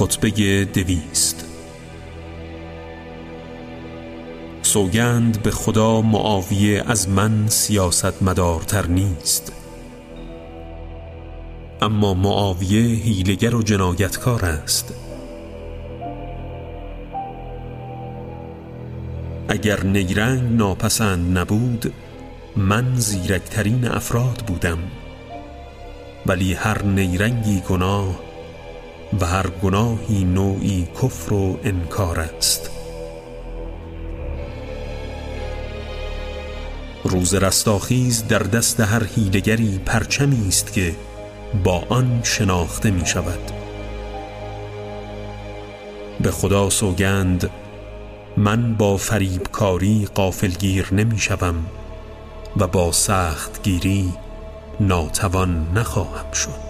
خطبه دویست. سوگند به خدا معاویه از من سیاست مدارتر نیست. اما معاویه هیلگر و جنایتکار است. اگر نیرنگ ناپسند نبود من زیرکترین افراد بودم. ولی هر نیرنگی گناه و هر گناهی نوعی کفر و انکار است. روز رستاخیز در دست هر هیلگری پرچمی است که با آن شناخته می شود به خدا سوگند من با فریبکاری قافلگیر نمی شوم و با سخت گیری ناتوان نخواهم شد.